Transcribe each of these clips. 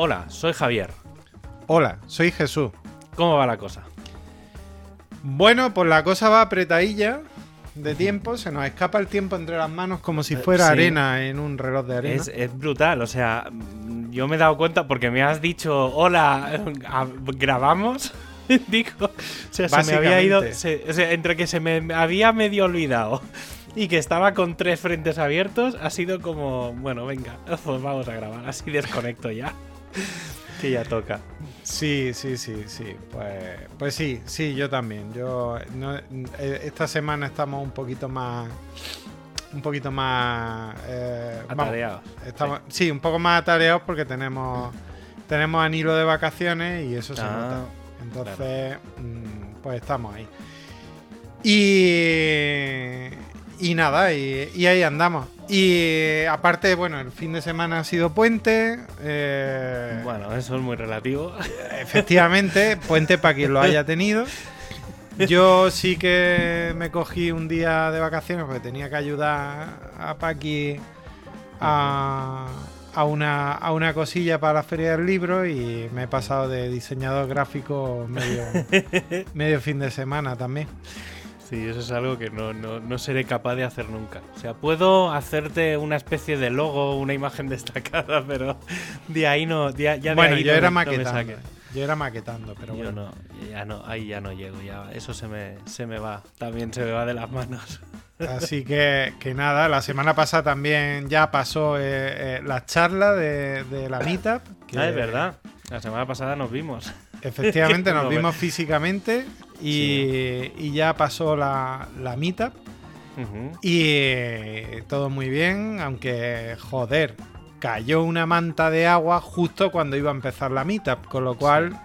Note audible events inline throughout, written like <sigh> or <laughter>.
Hola, soy Javier. Hola, soy Jesús. ¿Cómo va la cosa? Bueno, pues la cosa va apretadilla de tiempo, se nos escapa el tiempo entre las manos como si Eh, fuera sí. arena en un reloj de arena. Es, es brutal, o sea, yo me he dado cuenta porque me has dicho, hola, ¿grabamos? <laughs> Digo, o sea, se me había ido, se- o sea, entre que se me había medio olvidado y que estaba con tres frentes abiertos, ha sido como, bueno, venga, <laughs> pues vamos a grabar, así desconecto ya, <laughs> que ya toca. Sí, sí, sí, sí. Pues, pues sí, sí, yo también. Yo no- eh, esta semana estamos un poquito más, un poquito más eh, vamos, Atareados. estamos, sí. un poco más atareados porque tenemos, tenemos a Nilo de vacaciones y eso se Ah, nota. Entonces, mm, pues estamos ahí. Y, y nada, y, y ahí andamos. Y aparte, bueno, el fin de semana ha sido puente. eh, Bueno, eso es muy relativo. <laughs> Efectivamente, puente para quien lo haya tenido. Yo sí que me cogí un día de vacaciones porque tenía que ayudar a Paqui a, a una, a una cosilla para la feria del libro y me he pasado de diseñador gráfico medio, <laughs> medio fin de semana también. Sí, eso es algo que no, no, no seré capaz de hacer nunca. O sea, puedo hacerte una especie de logo, una imagen <laughs> destacada, pero de ahí no. de- ya de bueno, ahí yo no era maquetando. saques. yo era maquetando, pero Yo bueno. no, ya no, ahí ya no llego, ya eso se me, se me va, también se me va de las manos. <laughs> Así que, que nada, la semana pasada también ya pasó eh, eh, la charla de, de la Meetup. que- Ah, es verdad, la semana pasada nos vimos. Efectivamente, <laughs> nos No, vimos físicamente y, y ya pasó la, la Meetup. Y eh, todo muy bien, aunque, joder, cayó una manta de agua justo cuando iba a empezar la Meetup, con lo cual...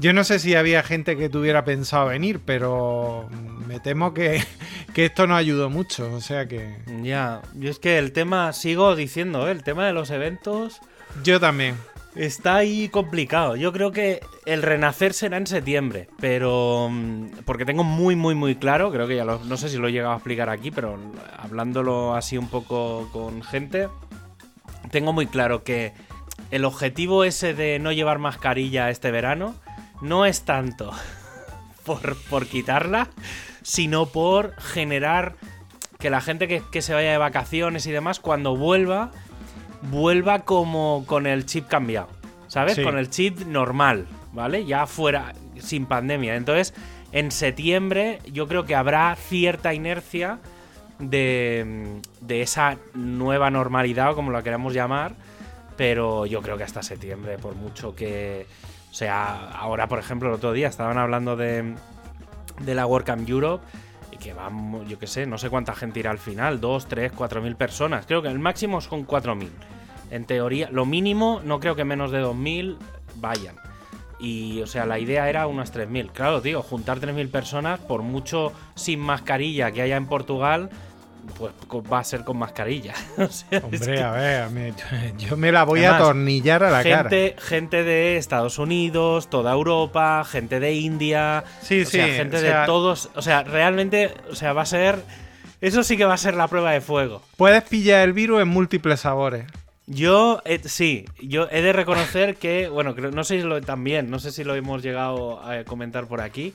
Yo no sé si había gente que tuviera pensado venir, pero me temo que, <laughs> que esto no ayudó mucho. O sea que Ya, yo es que el tema, sigo diciendo, ¿eh? el tema de los eventos yo también. Está ahí complicado. Yo creo que el renacer será en septiembre, pero mm, porque tengo muy muy muy claro, creo que ya lo, no sé si lo he llegado a explicar aquí, pero hablándolo así un poco con gente, tengo muy claro que el objetivo ese de no llevar mascarilla este verano no es tanto <laughs> por, por quitarla, sino por generar que la gente que, que se vaya de vacaciones y demás, cuando vuelva, vuelva como con el chip cambiado, ¿sabes? Sí. Con el chip normal, ¿vale? Ya fuera, sin pandemia. Entonces, en septiembre yo creo que habrá cierta inercia de, de esa nueva normalidad, o como la queramos llamar, pero yo creo que hasta septiembre, por mucho que... O sea, ahora, por ejemplo, el otro día estaban hablando de, de la WordCamp Europe que van, yo qué sé, no sé cuánta gente irá al final, dos, tres, cuatro mil personas. Creo que el máximo son cuatro mil. En teoría, lo mínimo, no creo que menos de dos mil vayan. Y, o sea, la idea era unas 3.000. Claro, tío, juntar 3.000 personas, por mucho sin mascarilla que haya en Portugal, pues va a ser con mascarilla. <laughs> O sea, es Hombre, que- a ver, <laughs> yo me la voy Además, a atornillar a la cara. gente, gente de Estados Unidos, toda Europa, gente de India, Sí, o sea, sí, gente o sea- de todos, o sea, realmente, o sea, va a ser, eso sí que va a ser la prueba de fuego. Puedes pillar el virus en múltiples sabores. Yo, eh, sí, yo he de reconocer que, bueno, creo- no sé si lo también, no sé si lo hemos llegado a comentar por aquí,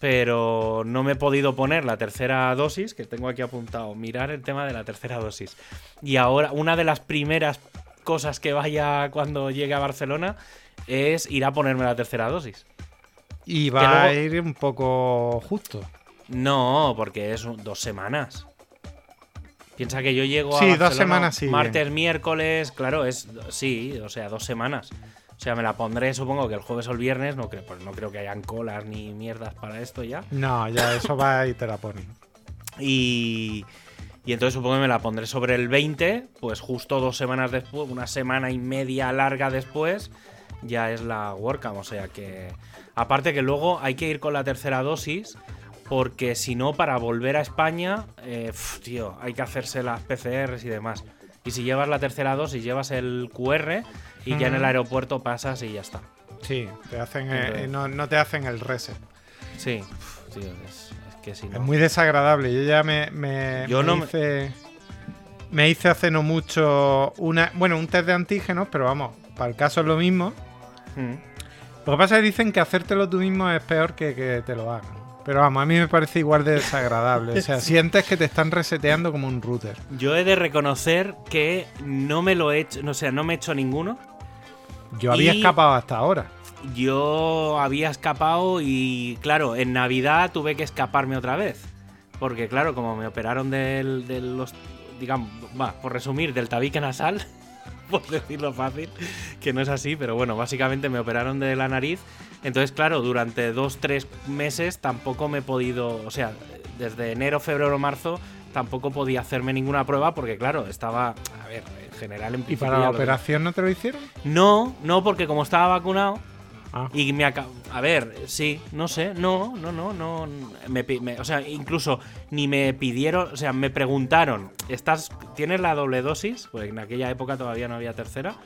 pero no me he podido poner la tercera dosis, que tengo aquí apuntado, mirar el tema de la tercera dosis. Y ahora, una de las primeras cosas que vaya cuando llegue a Barcelona es ir a ponerme la tercera dosis. Y va a ir un poco justo. No, porque es dos semanas. Piensa que yo llego a Sí, dos semanas, sí, martes, miércoles, claro, es sí, o sea, dos semanas. O sea, me la pondré, supongo que el jueves o el viernes, no creo, pues no creo que hayan colas ni mierdas para esto ya. No, ya eso va y te la ponen. Y, y entonces supongo que me la pondré sobre el 20, pues justo dos semanas después, una semana y media larga después, ya es la WordCamp. O sea que, aparte que luego hay que ir con la tercera dosis, porque si no, para volver a España, eh, pf, tío, hay que hacerse las PCRs y demás. Y si llevas la tercera dosis, llevas el QR y ya en el aeropuerto pasas y ya está. Sí, te hacen eh, no, no te hacen el reset. Sí, tío, es, es que si no. Es muy desagradable. Yo ya me, me, Yo me no me- hice. Me hice hace no mucho una. Bueno, un test de antígenos, pero vamos, el caso es lo mismo. Mm. Lo que pasa es que dicen que hacértelo tú mismo es peor que que te lo hagan. Pero vamos, a mí me parece igual de desagradable. O sea, <laughs> sientes que te están reseteando como un router. Yo he de reconocer que no me lo he hecho, no, sea, no me he hecho ninguno. Yo había Y- escapado hasta ahora. Yo había escapado y, claro, en Navidad tuve que escaparme otra vez. Porque, claro, como me operaron del, de los, digamos, va, por resumir, del tabique nasal, por decirlo fácil, que no es así, pero bueno, básicamente me operaron de la nariz. Entonces, claro, durante dos, tres meses tampoco me he podido, o sea, desde enero, febrero, marzo, tampoco podía hacerme ninguna prueba porque, claro, estaba, a ver, en general en ¿Y para la operación no te lo hicieron? No, no, porque como estaba vacunado, Ah. y me acaba. A ver, sí, no sé, no, no, no, no. Me, me- o sea, incluso ni me pidieron, o sea, me preguntaron, ¿estás, ¿tienes la doble dosis? Porque en aquella época todavía no había tercera.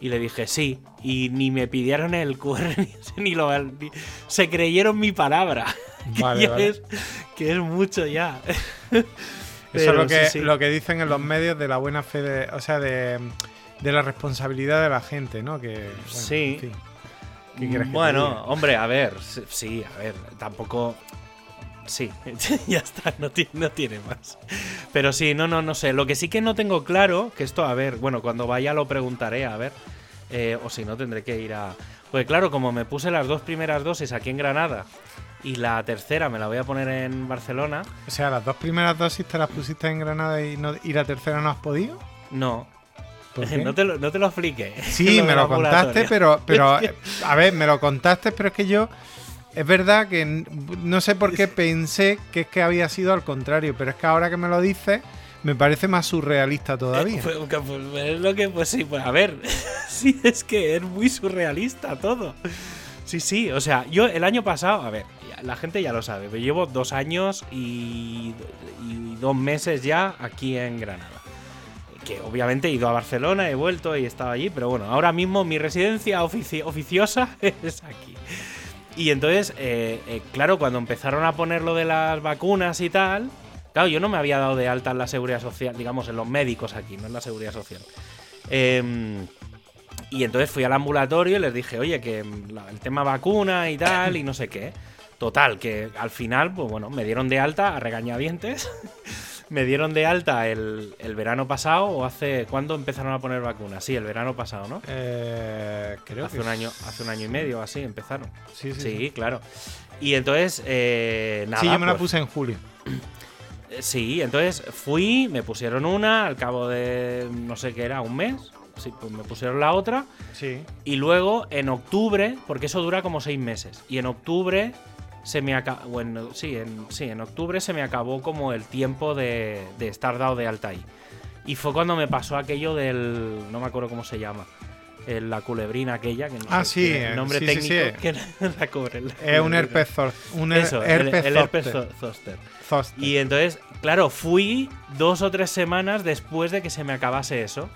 Y le dije sí. Y ni me pidieron el QR, <laughs> ni, ni lo. ni- se creyeron mi palabra. <laughs> que, Vale, ya vale. Es, que es mucho ya. <laughs> Eso es lo que, sí, sí. lo que dicen en los medios de la buena fe, de, o sea, de, de la responsabilidad de la gente, ¿no? Que, bueno, Sí. en fin. ¿Qué quieres que te bueno, diga? hombre, a ver, sí, a ver, tampoco. Sí, <laughs> ya está, no tiene, no tiene más. Pero sí, no, no, no sé. Lo que sí que no tengo claro, que esto, a ver, bueno, cuando vaya lo preguntaré, a ver. eh, o si no, tendré que ir a. Pues claro, como me puse las dos primeras dosis aquí en Granada y la tercera me la voy a poner en Barcelona, O sea, las dos primeras dosis te las pusiste en Granada y, no, y la tercera no has podido. no. <laughs> No te lo, no te lo expliqué. <laughs> Sí, Lo me lo contaste, pero, pero <laughs> a ver, me lo contaste, pero es que yo es verdad que no sé por qué pensé que es que había sido al contrario, pero es que ahora que me lo dices me parece más surrealista todavía. Pues, es lo que, pues sí, pues a ver, sí, es que es muy surrealista todo. Sí, sí, o sea, yo el año pasado, a ver, la gente ya lo sabe, pero llevo dos años y, y dos meses ya aquí en Granada. Que obviamente he ido a Barcelona, he vuelto y he estado allí, pero bueno, ahora mismo mi residencia ofici- oficiosa <laughs> es aquí. Y entonces, eh, eh, claro, cuando empezaron a poner lo de las vacunas y tal, claro, yo no me había dado de alta en la seguridad social, digamos, en los médicos aquí, no en la seguridad social. Em, y entonces fui al ambulatorio y les dije, oye, que mm, el tema vacuna y tal, y no sé qué. Total, que al final, pues bueno, me dieron de alta a regañadientes. <laughs> me dieron de alta el, el verano pasado o hace. ¿Cuándo empezaron a poner vacunas? Sí, el verano pasado, ¿no? Eh, creo hace que un año, hace un año y medio, así empezaron. Sí, sí, Sí, sí. claro. Y entonces, eh, nada. Sí, yo me la pues, puse en julio. eh, Sí, entonces fui, me pusieron una, al cabo de no sé qué era, un mes. Sí, pues me pusieron la otra. Sí. Y luego en octubre, porque eso dura como seis meses. Y en octubre se me acabó. Bueno, sí, en, sí, en octubre se me acabó como el tiempo de, de estar dado de alta ahí. Y fue cuando me pasó aquello del. No me acuerdo cómo se llama. el- la culebrina aquella. Que no Ah, sé, sí, el nombre sí, sí, técnico. sí. que era <laughs> la cubre- la Es un herpes un her- Eso, el- herpes el, herpes zóster. zo- zóster. Zóster. Y entonces, claro, fui dos o tres semanas después de que se me acabase eso.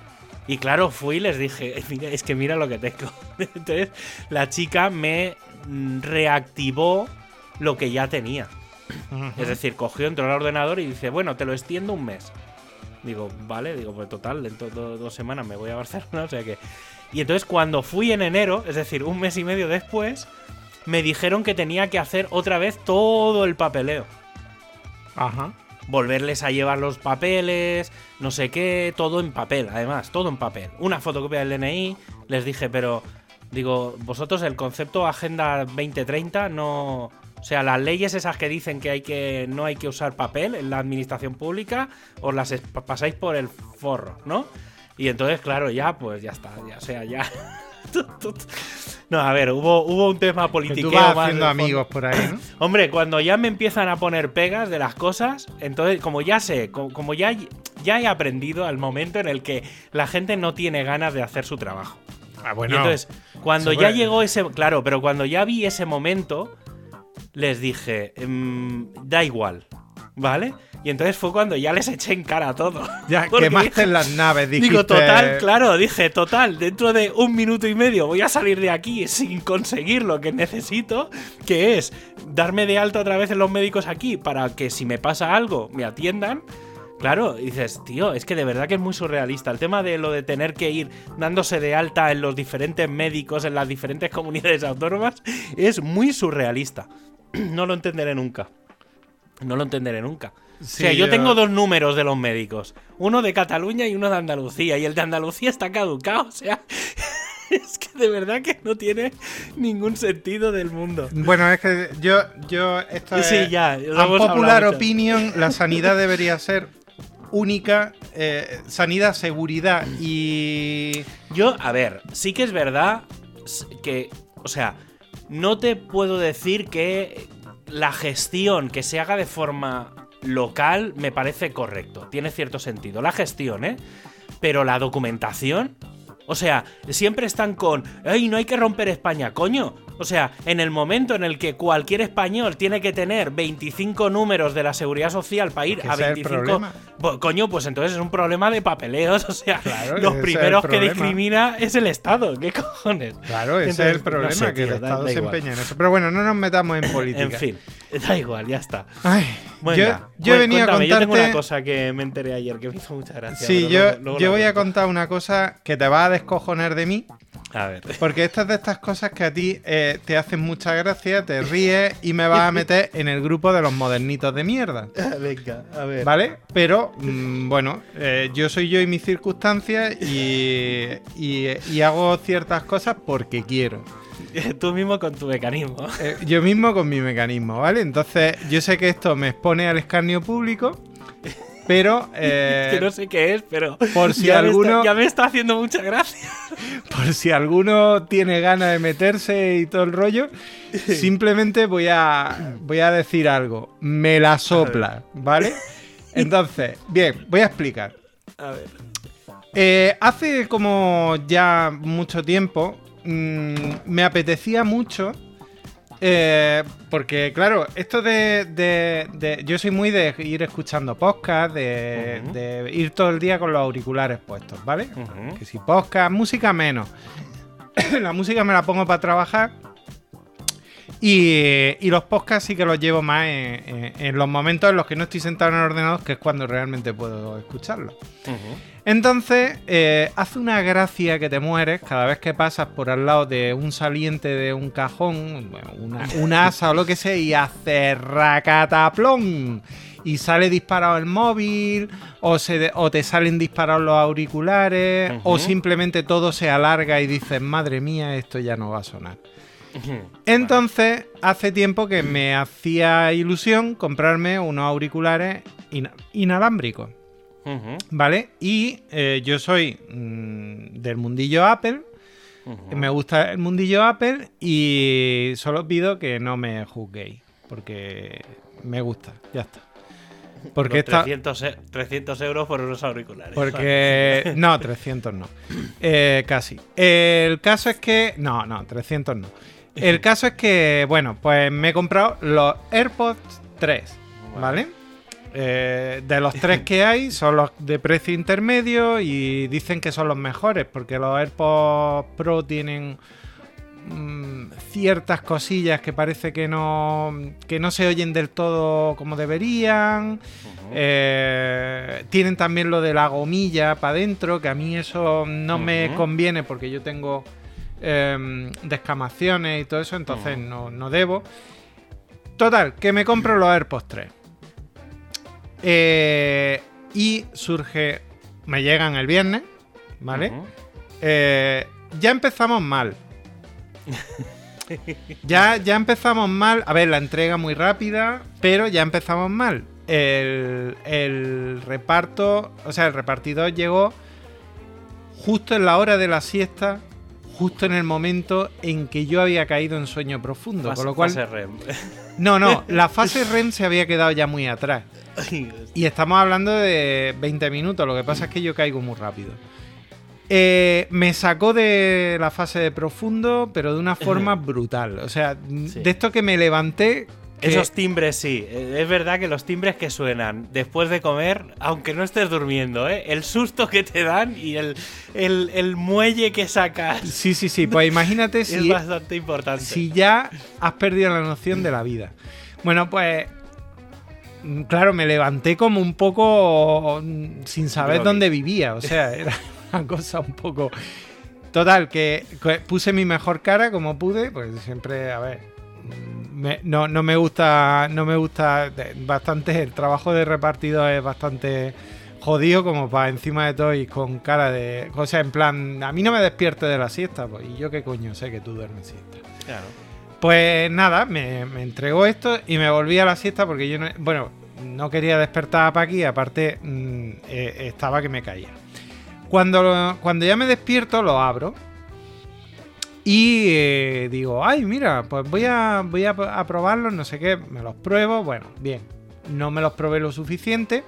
Y claro, fui y les dije, <laughs> "Mira, es que mira lo que tengo. <laughs> Entonces, la chica me mm, reactivó lo que ya tenía. Es decir, cogió, entró al ordenador y dice, bueno, te lo extiendo un mes. Digo, vale, digo, pues total, dentro de do- dos semanas me voy a Barcelona, <laughs> o sea que... Y entonces cuando fui en enero, es decir, un mes y medio después, me dijeron que tenía que hacer otra vez todo el papeleo Ajá. volverles a llevar los papeles, no sé qué, todo en papel, además, todo en papel. Una fotocopia del DNI, les dije, pero digo, vosotros el concepto Agenda 2030 no, o sea, las leyes esas que dicen que hay que no hay que usar papel en la administración pública os las pasáis por el forro, ¿no? Y entonces, claro, ya pues ya está, ya o sea, ya <laughs> No, a ver, hubo, hubo un tema político tú vas haciendo amigos por ahí, ¿no? <laughs> Hombre, cuando ya me empiezan a poner pegas de las cosas, entonces, como ya sé, co- como, ya, ya he aprendido al momento en el que la gente no tiene ganas de hacer su trabajo. Ah, y entonces, cuando ya llegó ese. Claro, pero cuando ya vi ese momento, les dije, "Em, da igual, ¿vale? Y entonces fue cuando ya les eché en cara todo. <laughs> Ya quemaste las naves, dijiste. Digo, total, claro, dije, total, dentro de un minuto y medio voy a salir de aquí sin conseguir lo que necesito, que es darme de alta otra vez en los médicos aquí para que si me pasa algo me atiendan. Claro, dices, tío, es que de verdad que es muy surrealista. El tema de lo de tener que ir dándose de alta en los diferentes médicos, en las diferentes <laughs> comunidades autónomas, es muy surrealista. <clears throat> No lo entenderé nunca. No lo entenderé nunca. o sea, yo, tengo dos números de los médicos. Uno de Cataluña y uno de Andalucía. Y el de Andalucía está caducado. <laughs> O sea, es que de verdad que no tiene ningún sentido del mundo. Bueno, es que yo, yo esto Sí, es, ya, popular opinion, la sanidad debería ser única, eh, sanidad, seguridad y Yo, a ver, sí que es verdad que, o sea, no te puedo decir que la gestión que se haga de forma local me parece correcto. Tiene cierto sentido. La gestión, ¿eh? Pero la documentación. O sea, siempre están con, ¡ay, no hay que romper España! ¡Coño! O sea, en el momento en el que cualquier español tiene que tener 25 números de la seguridad social para ir a ese es el 25. problema. Bo- Coño, pues entonces es un problema de papeleos. <laughs> O sea, Claro, los primeros que discrimina es el Estado. ¿Qué cojones? claro, ese Entonces, es el no problema, sé, que tío, el Estado da se empeña en eso. Pero bueno, no nos metamos en <laughs> política. En fin, <laughs> da igual, ya está. Ay, Venga, yo, yo venía a cuéntame, contarte... Yo tengo una cosa que me enteré ayer que me hizo mucha gracia. Sí, yo, luego- luego yo voy a contar una cosa que te va a descojonar de mí, A ver. porque esta es de estas cosas que a ti eh, te hacen mucha gracia, te ríes y me vas a meter en el grupo de los modernitos de mierda. <laughs> Venga, a ver. ¿Vale? Pero, mm, bueno, eh, yo soy yo y mis circunstancias y, y- y hago ciertas cosas porque quiero. <laughs> Tú mismo con tu mecanismo. Eh, yo mismo con mi mecanismo, ¿vale? Entonces, yo sé que esto me expone al escarnio público, <laughs> pero <laughs> eh, que no sé qué es, pero. por si ya me alguno- está- ya me está haciendo mucha gracia. <laughs> por si alguno tiene ganas de meterse y todo el rollo, <laughs> simplemente voy a, voy a decir algo. Me la sopla, ¿vale? Entonces, bien, voy a explicar. A ver. Eh, hace como ya mucho tiempo mm, me apetecía mucho. Eh, porque, claro, esto de, de- de- Yo soy muy de ir escuchando podcast, de, ir todo el día con los auriculares puestos, ¿vale? Que si podcast, música menos. <coughs> la música me la pongo para trabajar. Y, y los podcasts sí que los llevo más en, en- en los momentos en los que no estoy sentado en el ordenador, que es cuando realmente puedo escucharlos. Entonces, eh, hace una gracia que te mueres cada vez que pasas por al lado de un saliente de un cajón, bueno, una, una asa o lo que sea, y hace racataplón. Y sale disparado el móvil, o, se, o te salen disparados los auriculares, o simplemente todo se alarga y dices, madre mía, esto ya no va a sonar. Entonces, hace tiempo que me hacía ilusión comprarme unos auriculares ina- inalámbricos. ¿Vale? Y eh, yo soy mm, del mundillo Apple. Me gusta el mundillo Apple y solo pido que no me juzguéis. Porque me gusta, ya está. Porque esta. 300, e- 300 euros por unos auriculares. Porque. <laughs> No, 300 no. Eh, casi. El caso es que. No, no, 300 no. El caso es que, bueno, pues me he comprado los AirPods 3. ¿Vale? Eh, de los tres que hay, son los de precio intermedio y dicen que son los mejores porque los AirPods Pro tienen mm, ciertas cosillas que parece que no, que no se oyen del todo como deberían. Eh, tienen también lo de la gomilla para adentro, que a mí eso no me conviene porque yo tengo em, descamaciones y todo eso, entonces no, no debo. Total, que me compro los AirPods 3. Eh, y surge, me llegan el viernes, ¿vale? Eh, ya empezamos mal. <laughs> Ya, ya empezamos mal. A ver, la entrega muy rápida, pero ya empezamos mal. El, el reparto, o sea, el repartidor llegó justo en la hora de la siesta, justo en el momento en que yo había caído en sueño profundo. Fase- con lo cual, fase REM. <laughs> no, no, <laughs> la fase REM se había quedado ya muy atrás. Y estamos hablando de 20 minutos, lo que pasa es que yo caigo muy rápido. Eh, me sacó de la fase de profundo, pero de una forma <laughs> brutal. O sea, Sí. de esto que me levanté. Que- Esos timbres sí, Eh, es verdad que los timbres que suenan después de comer, aunque no estés durmiendo, ¿eh? el susto que te dan y el, el- el muelle que sacas Sí, sí, sí. Pues imagínate <laughs> es si, bastante importante. si ya has perdido la noción de la vida. Bueno, pues mm, claro, me levanté como un poco mm, sin saber dónde vivía. O sea, <laughs> era una cosa un poco. Total, que, que puse mi mejor cara como pude, pues siempre, a ver. Me- no, no me gusta. No me gusta. Bastante. El trabajo de repartido es bastante jodido, como para encima de todo y con cara de. O sea, en plan, a mí no me despierte de la siesta, pues. Y yo qué coño sé que tú duermes siesta. Claro. Pues nada, me, me entregó esto y me volví a la siesta porque yo no, bueno, no quería despertar a Paqui aparte mm, eh, estaba que me caía. Cuando, lo- cuando ya me despierto lo abro y eh, digo, ay, mira, pues voy a, voy a, a probarlos, no sé qué, me los pruebo, bueno, bien, no me los probé lo suficiente.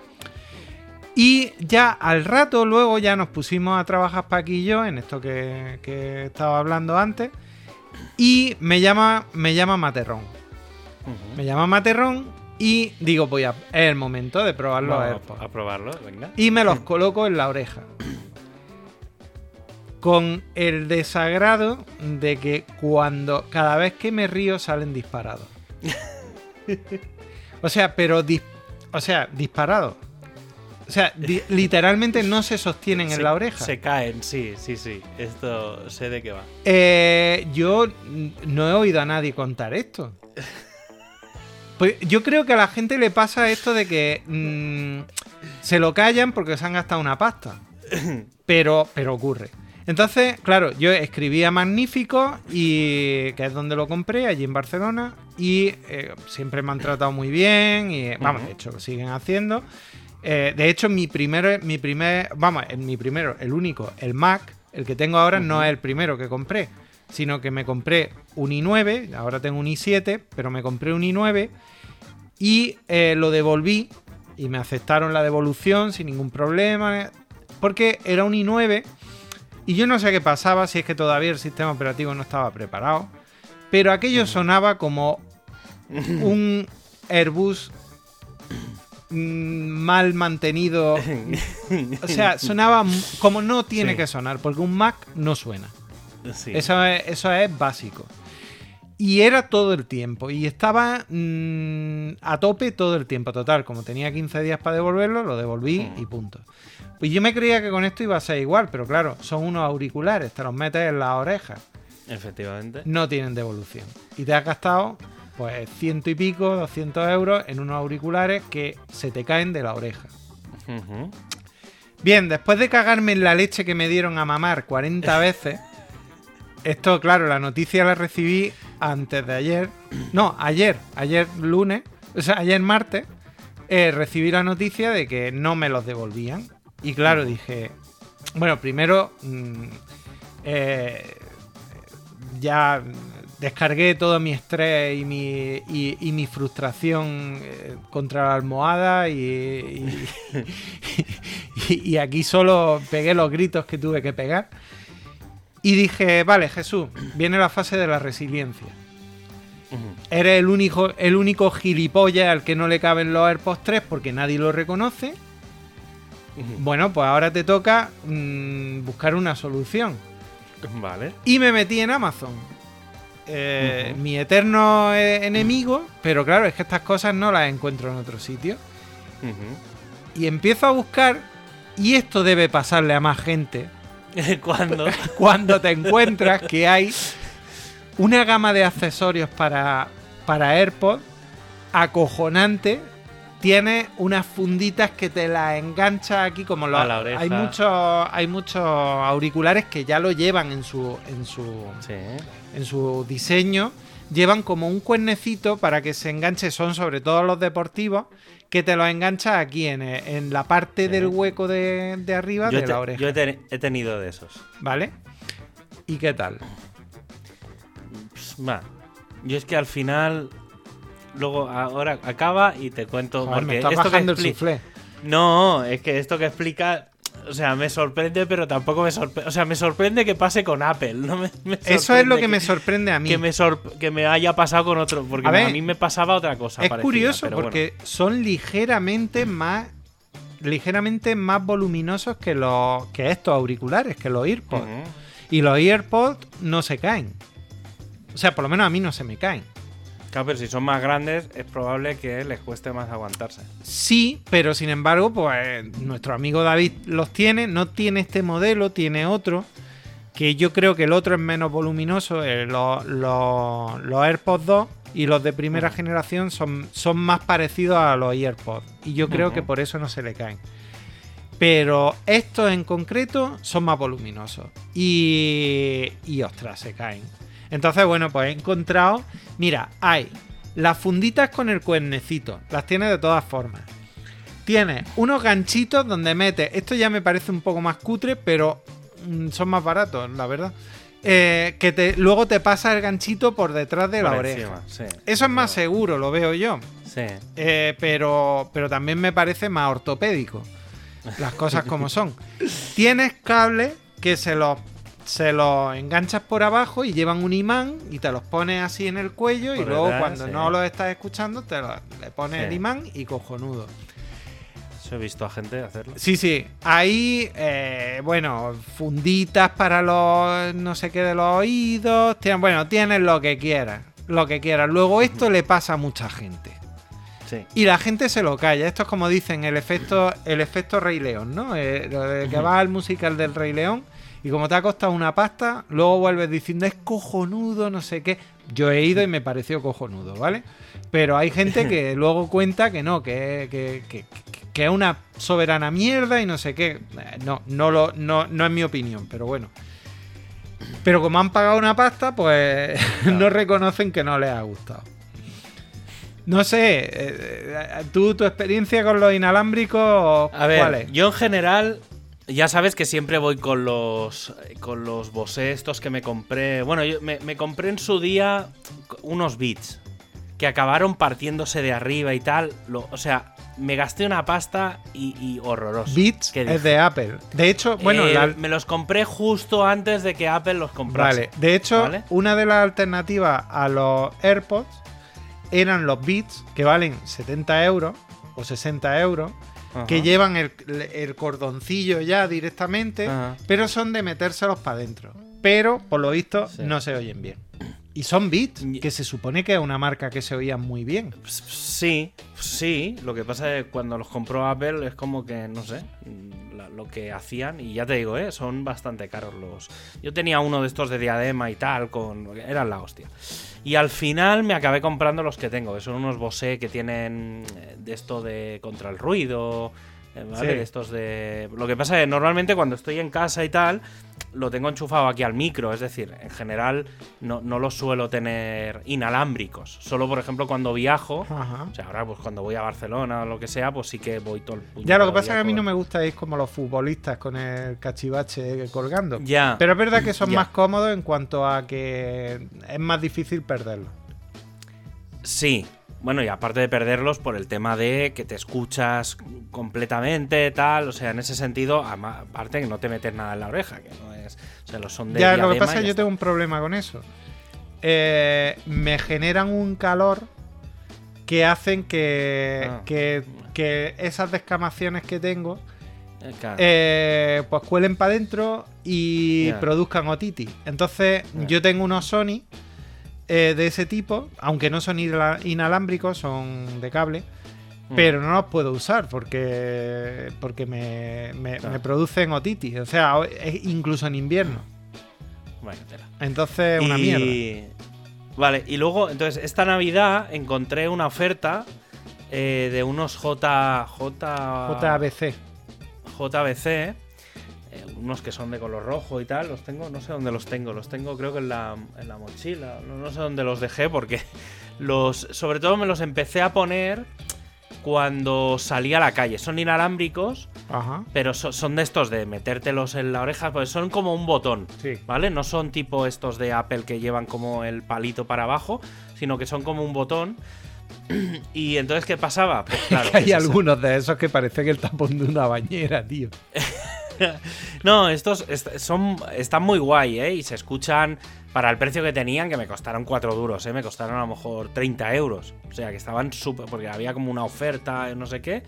Y ya al rato, luego ya nos pusimos a trabajar Paqui y yo en esto que, que estaba hablando antes. Y me llama, me llama Materrón. Me llama Materrón y digo, voy a, es el momento de probar los Vamos AirPods. a probarlo, venga. Y me los coloco en la oreja. Con el desagrado de que cuando cada vez que me río salen disparados. <laughs> O sea, pero dis- o sea, disparados. O sea, di- literalmente no se sostienen en la oreja. Se caen, sí, sí, sí. Esto sé de qué va. Eh, yo no he oído a nadie contar esto. Pues yo creo que a la gente le pasa esto de que mm, se lo callan porque se han gastado una pasta. <laughs> Pero, pero ocurre. Entonces, claro, yo escribí a Magnífico, y, que es donde lo compré, allí en Barcelona, y eh, siempre me han tratado muy bien, y vamos, Ujú. de hecho, lo siguen haciendo. Eh, de hecho, mi primer, mi primer, vamos, el- mi primero, el único, el Mac, el que tengo ahora no es el primero que compré, sino que me compré un i9, ahora tengo un i7, pero me compré un i9 y eh, lo devolví y me aceptaron la devolución sin ningún problema, porque era un i9 y yo no sé qué pasaba, si es que todavía el sistema operativo no estaba preparado, pero aquello sonaba como <laughs> un Airbus mm, mal mantenido. O sea, <laughs> sonaba como no tiene Sí. que sonar, porque un Mac no suena. Sí. Eso, es, eso es básico. Y era todo el tiempo. Y estaba mm, a tope todo el tiempo. Total, como tenía 15 días para devolverlo, lo devolví Mm. y punto. Pues yo me creía que con esto iba a ser igual, pero claro, son unos auriculares, te los metes en las orejas. Efectivamente. No tienen devolución. Y te has gastado, pues, ciento y pico, 200 euros en unos auriculares que se te caen de la oreja. Bien, después de cagarme en la leche que me dieron a mamar 40 <laughs> veces, esto, claro, la noticia la recibí antes de ayer. No, ayer, ayer lunes, o sea, ayer martes, eh, recibí la noticia de que no me los devolvían. Y claro, dije, bueno, primero mm, eh, ya descargué todo mi estrés y mi, y, y mi frustración eh, contra la almohada y- y <laughs> aquí solo pegué los gritos que tuve que pegar. Y dije, vale, Jesús, viene la fase de la resiliencia. Eres el único, el único gilipollas al que no le caben los AirPods 3 porque nadie lo reconoce. Bueno, pues ahora te toca mm, buscar una solución. Vale. Y me metí en Amazon. Eh. Mi eterno eh, enemigo, pero claro, es que estas cosas no las encuentro en otro sitio. Y empiezo a buscar, y esto debe pasarle a más gente, <laughs> ¿Cuándo? cuando te encuentras que hay una gama de accesorios para, para AirPods acojonante. Tiene unas funditas que te las engancha aquí como la oreja. hay muchos hay muchos auriculares que ya lo llevan en su en su Sí. en su diseño llevan como un cuernecito para que se enganche, son sobre todo los deportivos, que te los engancha aquí en, eh, en la parte Sí. del hueco de, de arriba Yo, de te- la oreja. yo he, te- he tenido de esos. ¿Vale? ¿Y qué tal? Pues. Yo es que al final. Luego, ahora acaba y te cuento. Joder, me porque está esto que bajando el suflé. No, es que esto que explica. O sea, me sorprende, pero tampoco me sorprende. O sea, me sorprende que pase con Apple. No me, me Eso es lo que me sorprende a mí. que me, que me haya pasado con otro. Porque A ver, a mí me pasaba otra cosa. es parecida, curioso pero bueno. porque son ligeramente más ligeramente más voluminosos que los que estos auriculares, que los AirPods. Y los AirPods no se caen. O sea, por lo menos a mí no se me caen. Claro, pero si son más grandes, es probable que les cueste más aguantarse. Sí, pero sin embargo, pues nuestro amigo David los tiene. No tiene este modelo, tiene otro. Que yo creo que el otro es menos voluminoso. eh, los, los- los AirPods 2 y los de primera generación son, son más parecidos a los AirPods. Y yo creo que por eso no se le caen. Pero estos en concreto son más voluminosos. Y, y ostras, se caen. Entonces, bueno, pues he encontrado. Mira, hay las funditas con el cuernecito. Las tiene de todas formas. Tiene unos ganchitos donde mete. Esto ya me parece un poco más cutre, pero mm, son más baratos, la verdad. Eh, que te, luego te pasa el ganchito por detrás de la oreja. sí. Eso es más seguro, lo veo yo. Sí. Eh, pero, pero también me parece más ortopédico. Las cosas como <laughs> son. Tienes cables que se los, se los enganchas por abajo y llevan un imán y te los pones así en el cuello y luego cuando sí. no los estás escuchando te le pones Sí. el imán y cojonudo. Eso he visto a gente hacerlo. Sí, sí. Ahí, eh, bueno, funditas para los no sé qué de los oídos. Bueno, tienes lo que quieras. Lo que quieras. Luego esto le pasa a mucha gente. Sí. Y la gente se lo calla. Esto es como dicen el efecto, el efecto Rey León, ¿no? Eh, lo de que vas al musical del Rey León y como te ha costado una pasta, luego vuelves diciendo es cojonudo, no sé qué. Yo he ido y me pareció cojonudo, ¿vale? Pero hay gente que <laughs> luego cuenta que no, que, que, que- que es una soberana mierda y no sé qué. Eh, No, no, lo, no, no es mi opinión, pero bueno. Pero como han pagado una pasta, pues <laughs> no reconocen que no les ha gustado. No sé, eh, eh, tú, tu experiencia con los inalámbricos, A ver, ¿cuál es? yo en general, ya sabes que siempre voy con los con los Bose estos que me compré. Bueno, yo me, me compré en su día unos Beats que acabaron partiéndose de arriba y tal. Lo- o sea, me gasté una pasta y, y horroroso. Beats ¿Qué es de Apple. De hecho, bueno, Eh, la- me los compré justo antes de que Apple los comprase. vale. De hecho, ¿Vale? una de las alternativas a los AirPods eran los Beats, que valen 70 euros o 60 euros, Ajá. que llevan el, el cordoncillo ya directamente, Ajá. pero son de metérselos para adentro. Pero, por lo visto, Sí. no se oyen bien. Y son Beats, Y- que se supone que es una marca que se oía muy bien. Sí, sí. Lo que pasa es que cuando los compró Apple es como que, no sé, la- lo que hacían. Y ya te digo, ¿eh? son bastante caros los. Yo tenía uno de estos de diadema y tal, con eran la hostia. Y al final me acabé comprando los que tengo, que son unos Bose que tienen eh, de esto de contra el ruido. eh, ¿vale? Sí. Estos de. Lo que pasa es que normalmente cuando estoy en casa y tal, lo tengo enchufado aquí al micro. Es decir, en general no, no los suelo tener inalámbricos. Solo, por ejemplo, cuando viajo. Ajá. O sea, ahora pues cuando voy a Barcelona o lo que sea, pues sí que voy todo el puñetero Ya lo que pasa es que a mí no me gusta ir como los futbolistas con el cachivache colgando. Ya. Pero es verdad que son Ya. más cómodos en cuanto a que es más difícil perderlos. Sí. Bueno, y aparte de perderlos por el tema de que te escuchas completamente, tal. O sea, en ese sentido, aparte que no te metes nada en la oreja, que no es. O sea, los son de. Ya, lo que pasa es que yo está. tengo un problema con eso. Eh, me generan un calor que hacen que, Ah. que, que esas descamaciones que tengo Eh, claro. eh, pues cuelen para adentro y Ya. produzcan otitis. Entonces, yo tengo unos Sony eh, de ese tipo, aunque no son inalámbricos, son de cable, Mm. pero no los puedo usar porque, porque me, me- Claro. me producen otitis. O sea, es incluso en invierno. Bueno, tela. Entonces, una Y- mierda. Vale, y luego, entonces, esta Navidad encontré una oferta eh, de unos J. J. JBC. JBC, eh, unos que son de color rojo y tal, los tengo, no sé dónde los tengo, los tengo creo que en la, en la mochila, no, no sé dónde los dejé porque <laughs> los, sobre todo me los empecé a poner cuando salí a la calle, son inalámbricos, Ajá. pero so- son de estos de metértelos en la oreja, pues son como un botón, Sí. ¿vale? No son tipo estos de Apple que llevan como el palito para abajo, sino que son como un botón. <clears throat> Y entonces, ¿qué pasaba? Pues <laughs> claro, hay que se- algunos de esos que parece que el tapón de una bañera, tío. <laughs> <laughs> No, estos est- son, están muy guay, ¿eh? Y se escuchan para el precio que tenían, que me costaron 4 duros, ¿eh? Me costaron a lo mejor 30 euros. O sea, que estaban súper... Porque había como una oferta, no sé qué.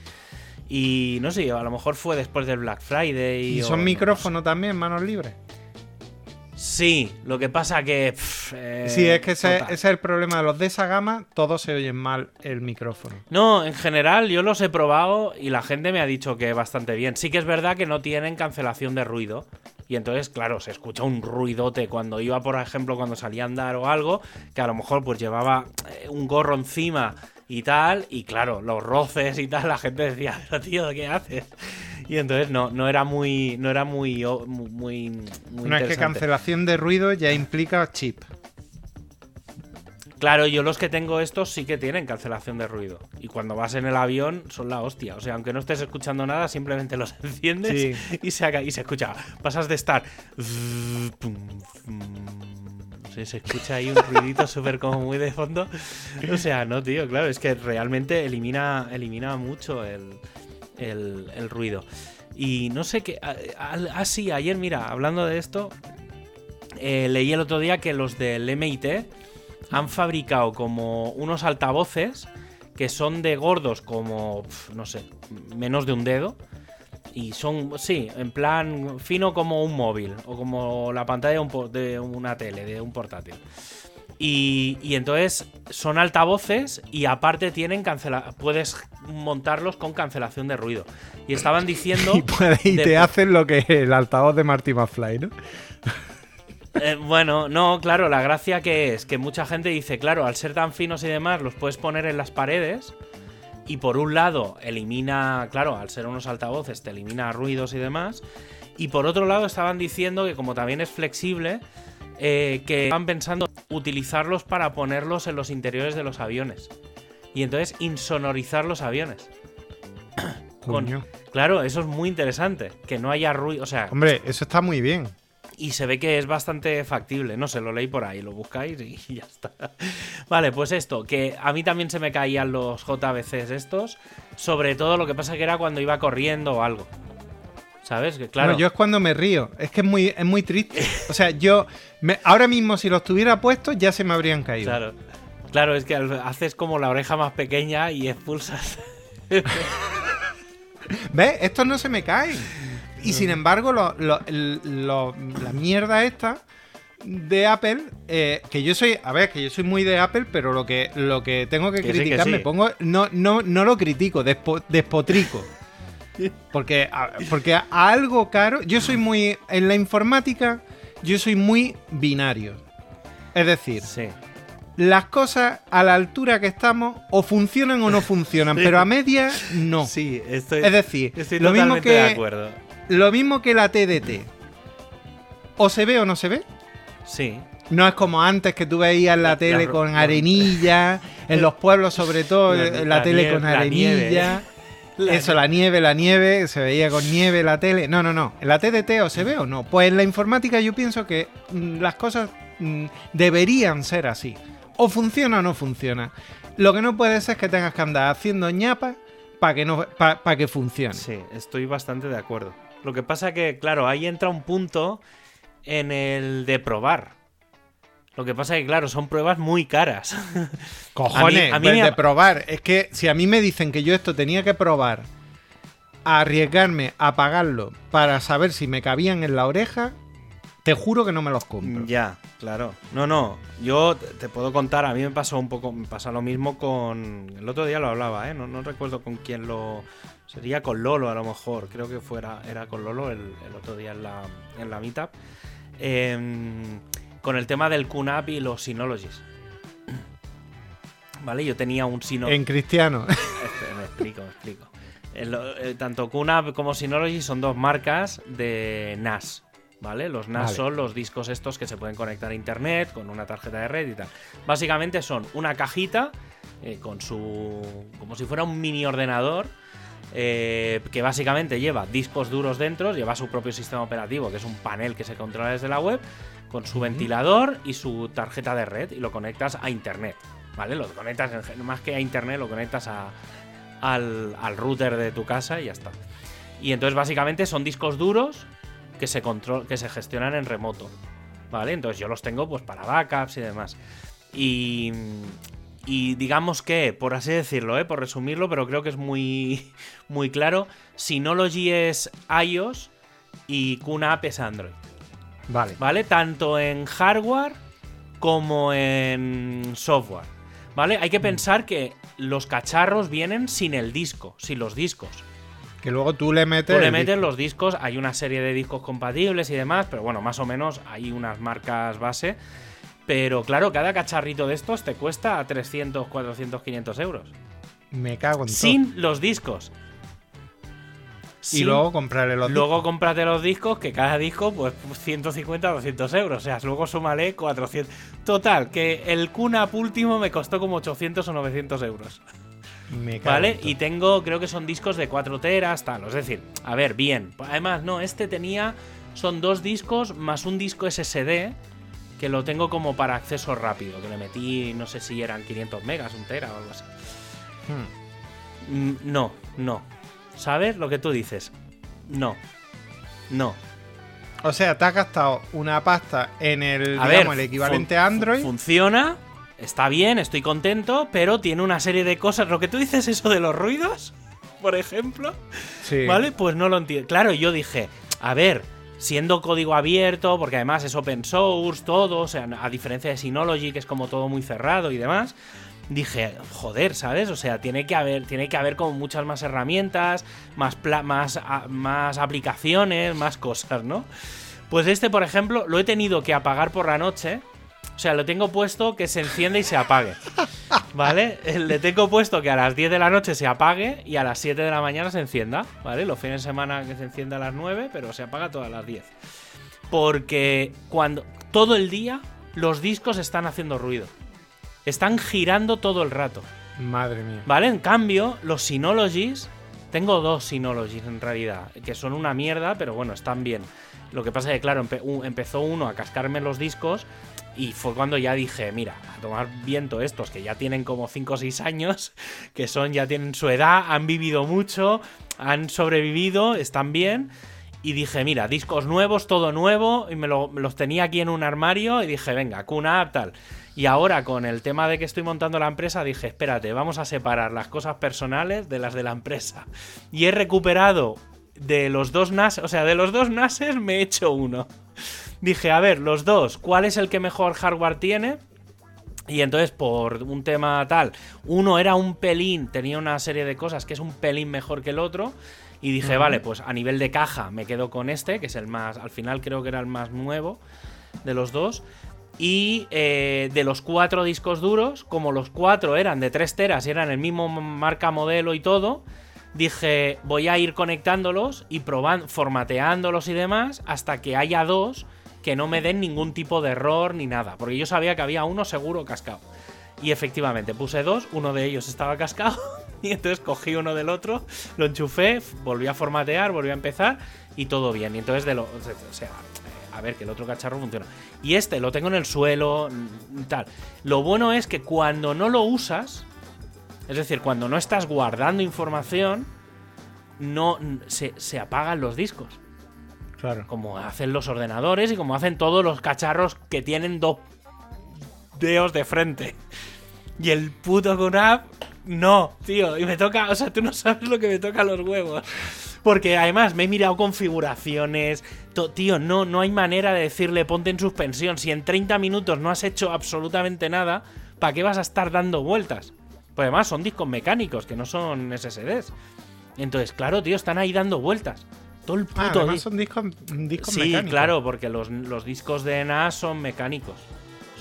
Y no sé, a lo mejor fue después del Black Friday. Y o son no- micrófonos también, manos libres. Sí, lo que pasa que. pff, eh, sí, es que ese, es el problema de los de esa gama, todos se oyen mal el micrófono. No, en general yo los he probado y la gente me ha dicho que bastante bien. Sí que es verdad que no tienen cancelación de ruido. Y entonces, claro, se escucha un ruidote cuando iba, por ejemplo, cuando salía a andar o algo, que a lo mejor pues llevaba eh, un gorro encima y tal, y claro, los roces y tal, la gente decía, pero tío, ¿qué haces? Y entonces no, no era muy, no era muy, muy, No es que cancelación de ruido ya implica chip. Claro, yo los que tengo estos sí que tienen cancelación de ruido. Y cuando vas en el avión son la hostia. O sea, aunque no estés escuchando nada, simplemente los <laughs> enciendes y, se y se escucha. Pasas de estar. Se escucha ahí un ruidito <laughs> súper como muy de fondo. O sea, no, tío, claro, es que realmente elimina, elimina mucho el, el- ruido. Y no sé qué. Ah, sí, ayer, mira, hablando de esto, eh, leí el otro día que los del MIT han fabricado como unos altavoces que son de gordos como, no sé, menos de un dedo. Y son, sí, en plan fino como un móvil o como la pantalla de, un de una tele, de un portátil. Y, y entonces son altavoces y aparte tienen cancela puedes montarlos con cancelación de ruido. Y estaban <laughs> diciendo... Y, puede- y de- te hacen lo que el altavoz de Marty McFly, ¿no? Eh, bueno, no, claro, la gracia que es que mucha gente dice, claro, al ser tan finos y demás, los puedes poner en las paredes y por un lado elimina, claro, al ser unos altavoces te elimina ruidos y demás, y por otro lado estaban diciendo que como también es flexible, eh, que estaban pensando utilizarlos para ponerlos en los interiores de los aviones. Y entonces insonorizar los aviones. <coughs> Con- claro, eso es muy interesante. Que no haya ruido. O sea, Hombre, eso está muy bien. y se ve que es bastante factible. No sé, lo leí por ahí, lo buscáis y <laughs> ya está. Vale, pues esto, que a mí también se me caían los JBCs estos. Sobre todo lo que pasa que era cuando iba corriendo o algo. ¿Sabes? Que claro. Yo es cuando me río. Es que es muy, es muy triste. O sea, yo me- ahora mismo si los tuviera puestos ya se me habrían caído. Claro. Claro, es que haces como la oreja más pequeña y expulsas. <laughs> ¿Ves? Estos no se me caen. Y sin embargo, lo- lo- el- lo- la mierda esta de Apple, eh, que yo soy, a ver, que yo soy muy de Apple, pero lo que, lo que tengo que Que sí, que criticar, sí. me pongo, no, no, no lo critico, despo- despotrico. Porque, <laughs> porque a algo caro, yo soy muy, en la informática, yo soy muy binario. Es decir, Sí. las cosas a la altura que estamos o funcionan o no funcionan, <laughs> pero a media no. Sí, estoy, Es decir, estoy lo mismo de que acuerdo. lo mismo que la TDT. O se ve o no se ve. Sí. No es como antes que tú veías la tele la- con la- en los pueblos sobre todo, <laughs> La- la, la tele con arenilla. <laughs> La- Eso, la nieve, la nieve, se veía con nieve la tele. No, no, no. ¿En la TDT o se ve o no? Pues en la informática yo pienso que mm, las cosas mm, deberían ser así. O funciona o no funciona. Lo que no puede ser es que tengas que andar haciendo ñapa para que, no, para que funcione. Sí, estoy bastante de acuerdo. Lo que pasa que, claro, ahí entra un punto en el de probar. Lo que pasa que, claro, son pruebas muy caras. <laughs> Cojones, A mí- a mí de, me de ha- probar. Es que si a mí me dicen que yo esto tenía que probar, a arriesgarme a pagarlo para saber si me cabían en la oreja, te juro que no me los compro. ya, claro. No, no. Yo te puedo contar, a mí me pasó un poco, me pasa lo mismo con... El otro día lo hablaba, ¿eh? No, no recuerdo con quién lo... Sería con Lolo a lo mejor. Creo que fuera, era con Lolo el, el otro día en la, en la meetup. Em, con el tema del QNAP y los Synologies. ¿Vale? Yo tenía un Synology... En cristiano. Espera, me explico, me explico. El- eh, tanto QNAP como Synology son dos marcas de NAS. ¿Vale? Los NAS Vale. son los discos estos que se pueden conectar a internet con una tarjeta de red y tal. Básicamente son una cajita eh, con su. como si fuera un mini ordenador. eh, que básicamente lleva discos duros dentro, lleva su propio sistema operativo, que es un panel que se controla desde la web, con su ventilador y su tarjeta de red, y lo conectas a internet. ¿Vale? Lo conectas, en más que a internet, lo conectas a, al, al router de tu casa y ya está. Y entonces básicamente son discos duros que se, control, que se gestionan en remoto. ¿Vale? Entonces yo los tengo pues para backups y demás. Y, y digamos que, por así decirlo, ¿eh? por resumirlo, pero creo que es muy, <laughs> muy claro, Synology es iOS y QNAP es Android. Vale. ¿vale? Tanto en hardware como en software, ¿vale? Hay que pensar que los cacharros vienen sin el disco, sin los discos. Que luego tú le metes. Tú le metes disco. los discos, hay una serie de discos compatibles y demás, pero bueno, más o menos hay unas marcas base. Pero claro, cada cacharrito de estos te cuesta 300, 400, 500 euros. Me cago en todo. Sin los discos. Y luego comprarle los Luego cómprate los discos, que cada disco, pues 150 200 euros. O sea, luego súmale 400. Total, que el QNAP último me costó como 800 o 900 euros. discos. Me cago ¿Vale? Y tengo, creo que son discos de 4 teras, tal. Es decir, a ver, bien. Además, no, este tenía. Son dos discos más un disco SSD que lo tengo como para acceso rápido. Que le metí, no sé si eran 500 megas, un tera o algo así. Hmm. Mm, No, no. ¿Sabes lo que tú dices? No. No. O sea, te has gastado una pasta en el, A digamos, ver, el equivalente fun- a Android. Funciona, está bien, estoy contento, pero tiene una serie de cosas. Lo que tú dices, eso de los ruidos, por ejemplo, Sí. ¿vale? Pues no lo entiendo. Claro, yo dije, a ver, siendo código abierto, porque además es open source, todo, o sea, a diferencia de Synology, que es como todo muy cerrado y demás. Dije, joder, ¿sabes? O sea, tiene que haber, tiene que haber como muchas más herramientas, más, más, más aplicaciones, más cosas, ¿no? Pues este, por ejemplo, lo he tenido que apagar por la noche. O sea, lo tengo puesto que se enciende y se apague. ¿Vale? Eh, Le tengo puesto que a las 10 de la noche se apague y a las 7 de la mañana se encienda. ¿Vale? Los fines de semana que se encienda a las 9, pero se apaga todas las 10. Porque cuando todo el día los discos están haciendo ruido. Están girando todo el rato. Madre mía. ¿Vale? En cambio, los Synologies. Tengo dos Synologies en realidad. Que son una mierda, pero bueno, están bien. Lo que pasa es que, claro, empe- empezó uno a cascarme los discos. Y fue cuando ya dije, mira, a tomar viento estos que ya tienen como 5 o 6 años, <laughs> que son, ya tienen su edad, han vivido mucho, han sobrevivido, están bien. Y dije, mira, discos nuevos, todo nuevo, y me, lo- me los tenía aquí en un armario y dije, venga, Cuna, tal. Y ahora con el tema de que estoy montando la empresa, dije, espérate, vamos a separar las cosas personales de las de la empresa. Y he recuperado de los dos NAS, o sea, de los dos NASes me he hecho uno. Dije, a ver, los dos, ¿cuál es el que mejor hardware tiene? Y entonces, por un tema tal, uno era un pelín, tenía una serie de cosas que es un pelín mejor que el otro. Y dije, vale, pues a nivel de caja me quedo con este, que es el más, al final creo que era el más nuevo de los dos. Y eh, de los cuatro discos duros, como los cuatro eran de 3 teras y eran el mismo marca, modelo y todo, dije, voy a ir conectándolos y probando, formateándolos y demás hasta que haya dos que no me den ningún tipo de error ni nada. Porque yo sabía que había uno seguro cascado. Y efectivamente, puse dos, uno de ellos estaba cascado. <laughs> Y entonces cogí uno del otro, lo enchufé, volví a formatear, volví a empezar y todo bien. Y entonces de lo. O sea, a ver, que el otro cacharro funciona. Y este lo tengo en el suelo, mm, tal. Lo bueno es que cuando no lo usas, es decir, cuando no estás guardando información, no se, se apagan los discos. Claro. Como hacen los ordenadores y como hacen todos los cacharros que tienen dos dedos de frente. Y el puto QNAP, no, tío. Y me toca, o sea, tú no sabes lo que me toca los huevos. Porque además me he mirado configuraciones. tío, no, no hay manera de decirle ponte en suspensión. Si en 30 minutos no has hecho absolutamente nada, ¿para qué vas a estar dando vueltas? Pues además son discos mecánicos, que no son SSDs. Entonces, claro, tío, están ahí dando vueltas. Todo el Ah, puto además son discos, discos Sí, mecánicos. claro, porque los, los discos de NAS son mecánicos.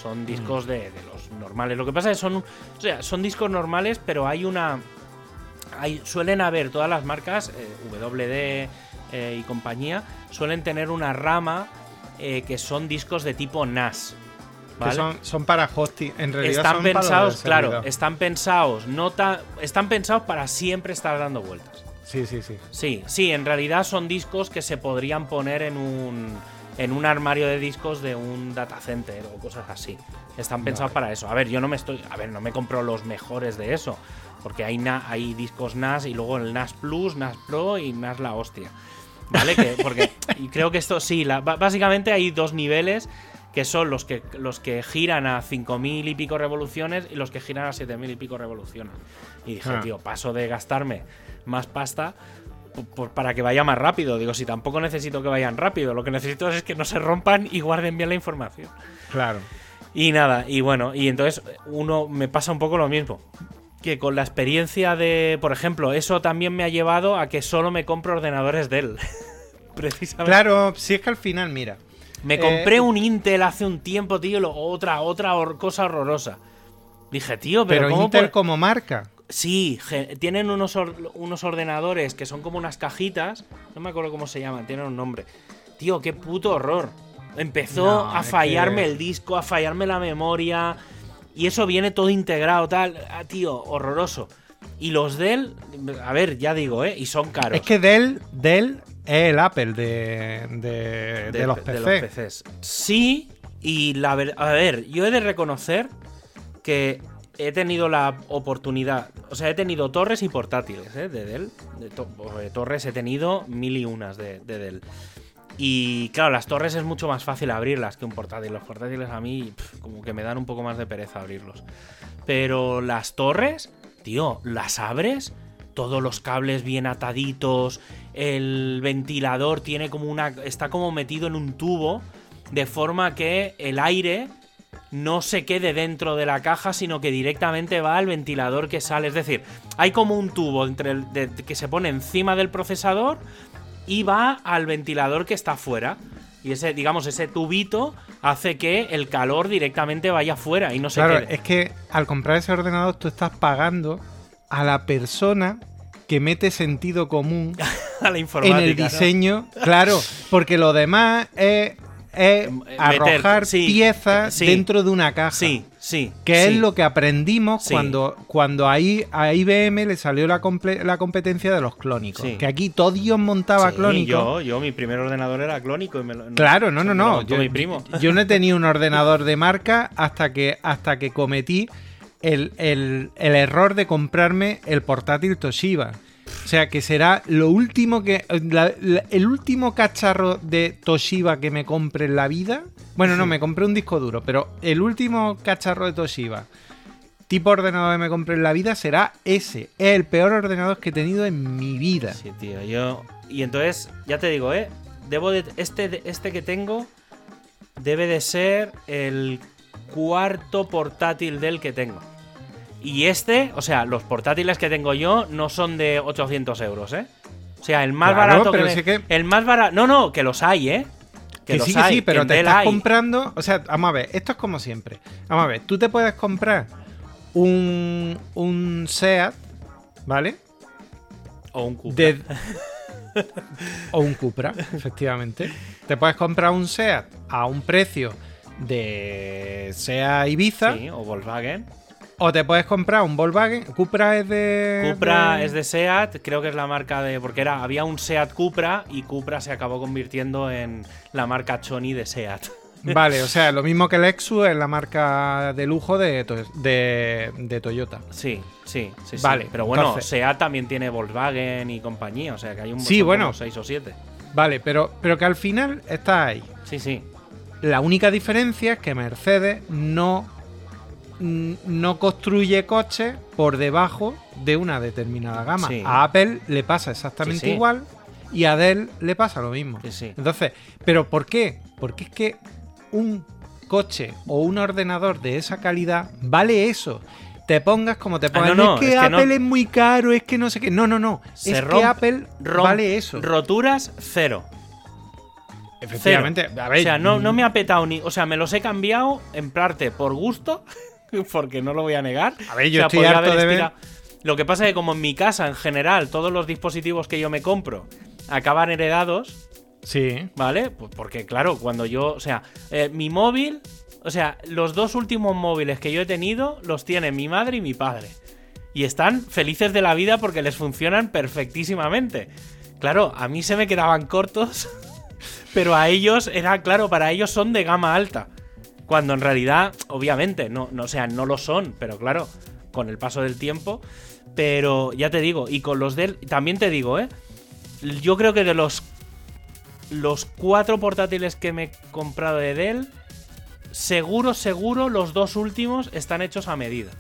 Son discos de, de los normales. Lo que pasa es que son, o sea, son discos normales, pero hay una. Hay, suelen haber todas las marcas, eh, WD eh, y compañía, suelen tener una rama eh, que son discos de tipo NAS. Son, son para hosting. En realidad están son para pensados, del claro, están pensados, no están pensados para siempre estar dando vueltas. Sí, sí, sí. Sí, sí, en realidad son discos que se podrían poner en un, en un armario de discos de un data center o cosas así. Están pensados para eso. A ver, yo no me estoy. A ver, no me compro los mejores de eso. Porque hay, na- hay discos NAS y luego el NAS Plus, NAS Pro y NAS la hostia. ¿Vale? Que, porque <laughs> y creo que esto sí, la- básicamente hay dos niveles que son los que, los que giran a 5.000 y pico revoluciones y los que giran a 7.000 y pico revoluciones. Y dije, Ah. tío, paso de gastarme más pasta por- para que vaya más rápido. Digo, si tampoco necesito que vayan rápido, lo que necesito es que no se rompan y guarden bien la información. Claro. Y nada, y bueno, y entonces uno me pasa un poco lo mismo. Que con la experiencia de, por ejemplo, eso también me ha llevado a que solo me compro ordenadores Dell. <laughs> Precisamente. Claro, si es que al final, mira. Me Eh, compré un Intel hace un tiempo, tío, lo- otra, otra hor- cosa horrorosa. Dije, tío, pero, Pero, ¿cómo Intel por- como marca. Sí, tienen unos, or- unos ordenadores que son como unas cajitas. No me acuerdo cómo se llaman, tienen un nombre. Tío, qué puto horror. Empezó No, a fallarme que- el disco, a fallarme la memoria. Y eso viene todo integrado, tal. Ah, tío, horroroso. Y los Dell, a ver, ya digo, ¿eh? Y son caros. Es que Dell, Dell es el Apple de, de, de los PC. PCs. Sí, y la a ver, yo he de reconocer que he tenido la oportunidad, o sea, he tenido torres y portátiles ¿eh? de Dell. De to- de torres he tenido mil y unas de, de Dell. Y claro, las torres es mucho más fácil abrirlas que un portátil. Los portátiles a mí como que me dan un poco más de pereza abrirlos. Pero las torres, tío, las abres, todos los cables bien ataditos, el ventilador tiene como una está como metido en un tubo de forma que el aire no se quede dentro de la caja, sino que directamente va al ventilador que sale. Es decir, hay como un tubo entre el que se pone encima del procesador y va al ventilador que está fuera. Y ese, digamos, ese tubito hace que el calor directamente vaya fuera y no se Claro, quede. es que al comprar ese ordenador tú estás pagando a la persona que mete sentido común <laughs> a la en el ¿no? diseño. Claro, porque lo demás es, es Meter, arrojar sí, piezas sí. dentro de una caja. Sí, sí. Que es lo que aprendimos cuando, cuando ahí a IBM le salió la, la competencia de los clónicos. Que aquí todo Dios montaba clónicos. Yo, yo, mi primer ordenador era clónico. Y me lo- Claro, no, no, no. montó mi primo. <laughs> yo no he tenido un ordenador de marca hasta que, hasta que cometí el, el- el error de comprarme el portátil Toshiba. O sea, que será lo último que. la- la- el último cacharro de Toshiba que me compre en la vida. Bueno, no, me compré un disco duro, pero el último cacharro de Toshiba, tipo ordenador que me compré en la vida, será ese. Es el peor ordenador que he tenido en mi vida. Sí, tío, yo. Y entonces, ya te digo, ¿eh? Debo de. Este, de- este que tengo debe de ser el cuarto portátil del que tengo. Y este, o sea, los portátiles que tengo yo no son de 800 euros, ¿eh? O sea, el más Claro, barato pero que, me- sí que- El más barato. No, no, que los hay, ¿eh? Que, los sí, que hay, sí, pero te estás hay. comprando. O sea, vamos a ver, esto es como siempre. Vamos a ver, tú te puedes comprar un, un SEAT, ¿vale? O un Cupra. De- <laughs> o un Cupra, efectivamente. Te puedes comprar un SEAT a un precio de SEAT Ibiza. Sí, o Volkswagen. O te puedes comprar un Volkswagen. Cupra es de. Cupra es de SEAT, creo que es la marca de. Porque era, había un SEAT Cupra y Cupra se acabó convirtiendo en la marca Choni de SEAT. <laughs> Vale, o sea, lo mismo que el Lexus es la marca de lujo de, de, de Toyota. Sí, sí, sí. sí. Vale, Pero bueno, entonces- SEAT también tiene Volkswagen y compañía, o sea que hay un Sí, bueno. como seis o siete. Vale, pero, pero que al final está ahí. Sí, sí. La única diferencia es que Mercedes no, no construye coches por debajo de una determinada gama. Sí. A Apple le pasa exactamente Sí, sí. igual y a Dell le pasa lo mismo. Entonces, ¿pero por qué? Porque es que un coche o un ordenador de esa calidad vale eso. Te pongas como te pongas. Ah, no, no, es que es que Apple no- es muy caro, es que no sé qué. No, no, no. Se es que Apple vale eso. Roturas, cero. Efectivamente. Cero. A ver, o sea, no, mm, no me ha petado ni. O sea, me los he cambiado en parte por gusto, <laughs> porque no lo voy a negar. A ver, yo O sea, estoy harto de ver- Lo que pasa es que, como en mi casa, en general, todos los dispositivos que yo me compro acaban heredados, Sí. ¿vale? Pues porque, claro, cuando yo. O sea, eh, mi móvil. O sea, los dos últimos móviles que yo he tenido los tienen mi madre y mi padre. Y están felices de la vida porque les funcionan perfectísimamente. Claro, a mí se me quedaban cortos, <laughs> pero a ellos era, claro, para ellos son de gama alta. Cuando en realidad, obviamente, no, no, o sea, no lo son, pero claro, con el paso del tiempo. Pero ya te digo, y con los del. También te digo, ¿eh? Yo creo que de los. Los cuatro portátiles que me he comprado de Dell, seguro, seguro, los dos últimos están hechos a medida.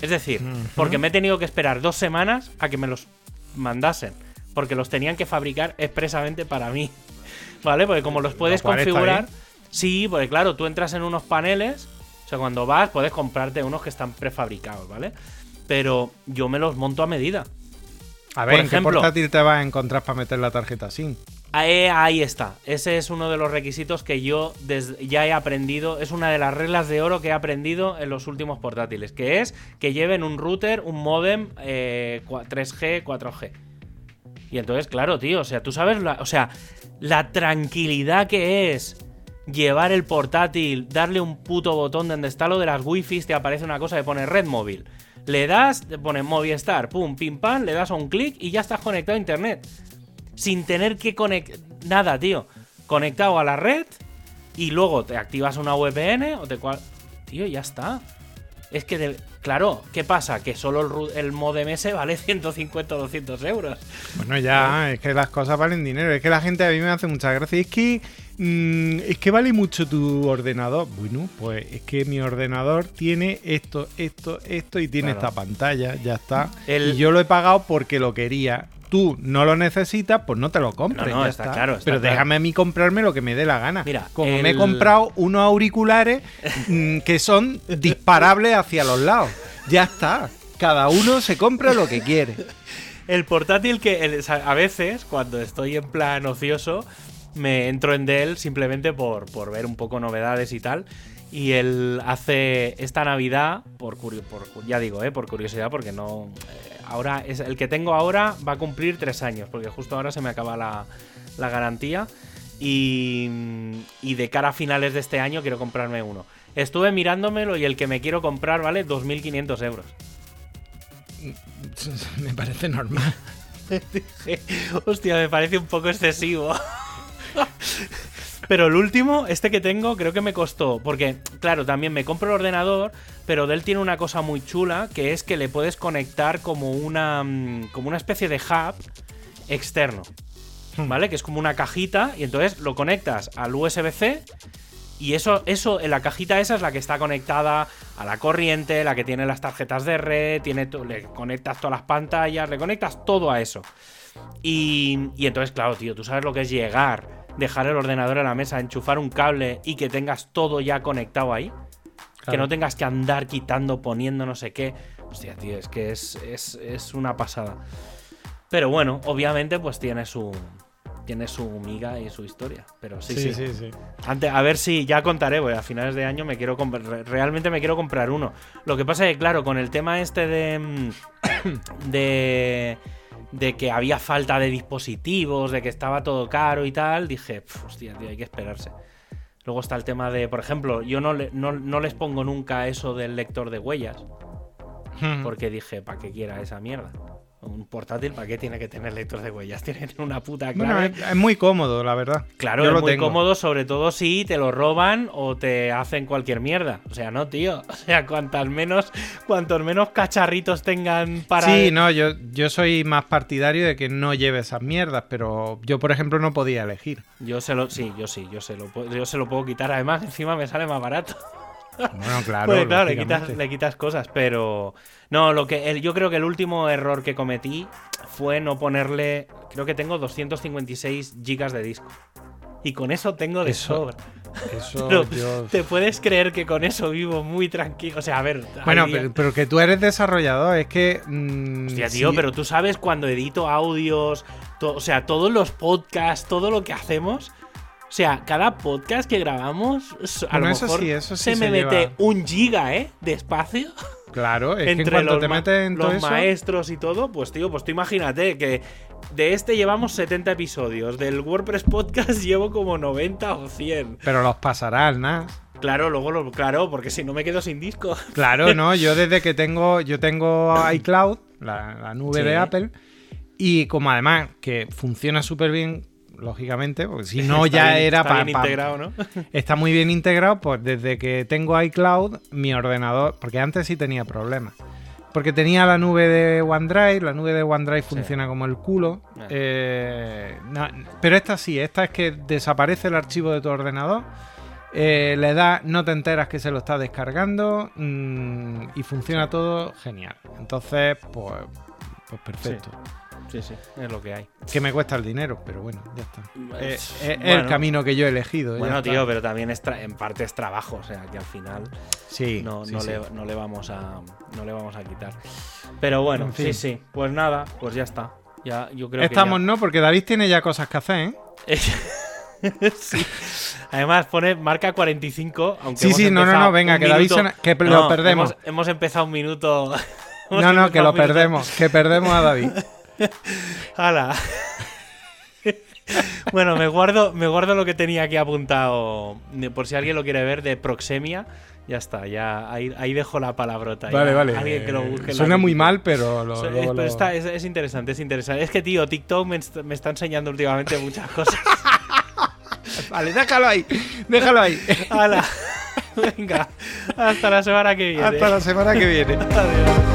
Es decir, porque me he tenido que esperar dos semanas a que me los mandasen. porque los tenían que fabricar expresamente para mí. <laughs> ¿Vale? Porque como los puedes está configurar. Sí, porque claro, tú entras en unos paneles. O sea, cuando vas, puedes comprarte unos que están prefabricados, ¿vale? Pero yo me los monto a medida. A ver, Por ¿en qué ejemplo- portátil te vas a encontrar para meter la tarjeta SIM? Ahí, ahí está. Ese es uno de los requisitos que yo ya he aprendido. Es una de las reglas de oro que he aprendido en los últimos portátiles. Que es que lleven un router, un modem eh, cua- 3G, 4G. Y entonces, claro, tío, o sea, tú sabes, la, o sea, la tranquilidad que es llevar el portátil, darle un puto botón donde está lo de las wifi, te aparece una cosa que pone red móvil. Le das, te pone Movistar, pum, pim, pam, le das a un clic y ya estás conectado a internet. Sin tener que conectar nada, tío. Conectado a la red y luego te activas una VPN o te cual. Tío, ya está. Es que, de- claro, ¿qué pasa? Que solo el, el modem ese vale <laughs> 150 o 200 euros. Bueno, ya, es que las cosas valen dinero. Es que la gente a mí me hace mucha gracia. Es que, mm, es que vale mucho tu ordenador. Bueno, pues es que mi ordenador tiene esto, esto, esto y tiene Claro. esta pantalla. Ya está. El- Y yo lo he pagado porque lo quería. Tú no lo necesitas, pues no te lo compres. No, no, ya está está. claro, está Pero claro. déjame a mí comprarme lo que me dé la gana. Mira, Como me he comprado unos auriculares <laughs> mm, que son disparables hacia los lados. Ya está. Cada uno se compra lo que quiere. El portátil que el- a veces, cuando estoy en plan ocioso, me entro en Dell simplemente por, por ver un poco novedades y tal. Y él hace esta Navidad, por, curio- por ya digo, eh, por curiosidad, porque no. eh, ahora es el que tengo ahora va a cumplir tres años, porque justo ahora se me acaba la, la garantía. Y, y de cara a finales de este año quiero comprarme uno. Estuve mirándomelo y el que me quiero comprar vale 2.500 euros. <laughs> me parece normal. <laughs> Dije, hostia, me parece un poco excesivo. <laughs> Pero el último, este que tengo, creo que me costó. Porque, claro, también me compro el ordenador, pero Dell tiene una cosa muy chula, que es que le puedes conectar como una, mm, como una especie de hub externo. ¿Vale? Que es como una cajita, y entonces lo conectas al USB-C. Y eso, eso, en la cajita esa es la que está conectada a la corriente, la que tiene las tarjetas de red, tiene le conectas todas las pantallas, le conectas todo a eso. Y, y entonces, claro, tío, tú sabes lo que es llegar, dejar el ordenador en la mesa, enchufar un cable y que tengas todo ya conectado ahí. Que no tengas que andar quitando, poniendo no sé qué. Hostia, tío, es que es, es, es una pasada. Pero bueno, obviamente, pues tiene su. Tiene su miga y su historia. Pero sí, sí. sí, sí. Ante- a ver si ya contaré, porque a finales de año me quiero Realmente me quiero comprar uno. Lo que pasa es que, claro, con el tema este de. mm, <coughs> de. De que había falta de dispositivos, de que estaba todo caro y tal, dije, "Pf, hostia, tío, hay que esperarse. Luego está el tema de, por ejemplo, yo no, le- no, no les pongo nunca eso del lector de huellas, porque dije, ¿para qué quiera esa mierda? Un portátil, ¿para qué tiene que tener lector de huellas? <laughs> Tiene que tener una puta clave. es, es muy cómodo, la verdad. Claro, Yo es lo muy tengo. cómodo, sobre todo si te lo roban o te hacen cualquier mierda. O sea, no, tío. <laughs> O sea, cuantas menos, cuantos menos cacharritos tengan para. Sí, no, yo, yo soy más partidario de que no lleve esas mierdas, pero yo, por ejemplo, no podía elegir. Yo se lo, sí, yo sí, yo se lo, puedo- yo se lo puedo quitar. Además, encima me sale más barato. Bueno, claro. Claro, le quitas, le quitas cosas, pero. No, lo que. el- yo creo que el último error que cometí fue no ponerle. Creo que tengo 256 gigas de disco. Y con eso tengo de Eso- sobra. Eso <laughs> Pero, ¿Te puedes creer que con eso vivo muy tranquilo? O sea, a ver. Bueno, pero, pero que tú eres desarrollador, es que... mm, Hostia, tío, sí, pero tú sabes cuando edito audios, o sea, todos los podcasts, todo lo que hacemos. O sea, cada podcast que grabamos, a Bueno, lo eso mejor sí, eso sí se me mete un giga, ¿eh? De espacio. Claro, es que en entre los, te ma- metes en todo los eso... maestros y todo, pues tío, pues tú imagínate que de este llevamos 70 episodios, del WordPress Podcast <laughs> llevo como 90 o 100. Pero los pasarás, ¿no? Claro, luego lo, claro, porque si no me quedo sin disco. <laughs> Claro, no, yo desde que tengo, yo tengo iCloud, la, la nube Sí. de Apple, y como además que funciona súper bien, lógicamente, porque si <laughs> no Está ya bien- era está para... bien integrado, ¿no? <laughs> Está muy bien integrado, pues desde que tengo iCloud, mi ordenador, porque antes sí tenía problemas. Porque tenía la nube de OneDrive, la nube de OneDrive funciona como el culo. Ah. eh, no, pero esta sí, esta es que desaparece el archivo de tu ordenador, eh, le das, no te enteras que se lo está descargando mm, y funciona todo genial. Entonces, pues, pues perfecto. sí, sí, es lo que hay. Que me cuesta el dinero, pero bueno, ya está. Eh, Es- es bueno. el camino que yo he elegido. Bueno, está. tío, pero también es tra- en parte es trabajo, o sea, que al final Sí, no, sí, no sí. Le, no le vamos a no le vamos a quitar. Pero bueno, En fin. sí, sí. Pues nada, pues ya está. Ya, yo creo Estamos, que no, porque David tiene ya cosas que hacer, ¿eh? <laughs> sí. Además pone marca 45, aunque Sí, hemos sí, no, no, no, venga, que David minuto- que lo No, perdemos. Hemos, hemos empezado un minuto. <laughs> No, no, que lo perdemos, que perdemos a David. <laughs> <laughs> ¡Hala! bueno, me guardo, me guardo lo que tenía aquí apuntado, por si alguien lo quiere ver, de Proxemia. Ya está, ya ahí, ahí dejo la palabrota. Vale, ya. vale. Alguien que lo busque. la Suena muy mal, pero lo, So- es, pero lo- está- es- es interesante, es interesante. Es que, tío, TikTok me está enseñando últimamente muchas cosas. <laughs> Vale, déjalo ahí, déjalo ahí. ¡Hala! <laughs> Venga, hasta la semana que viene. Hasta la semana que viene. Adiós.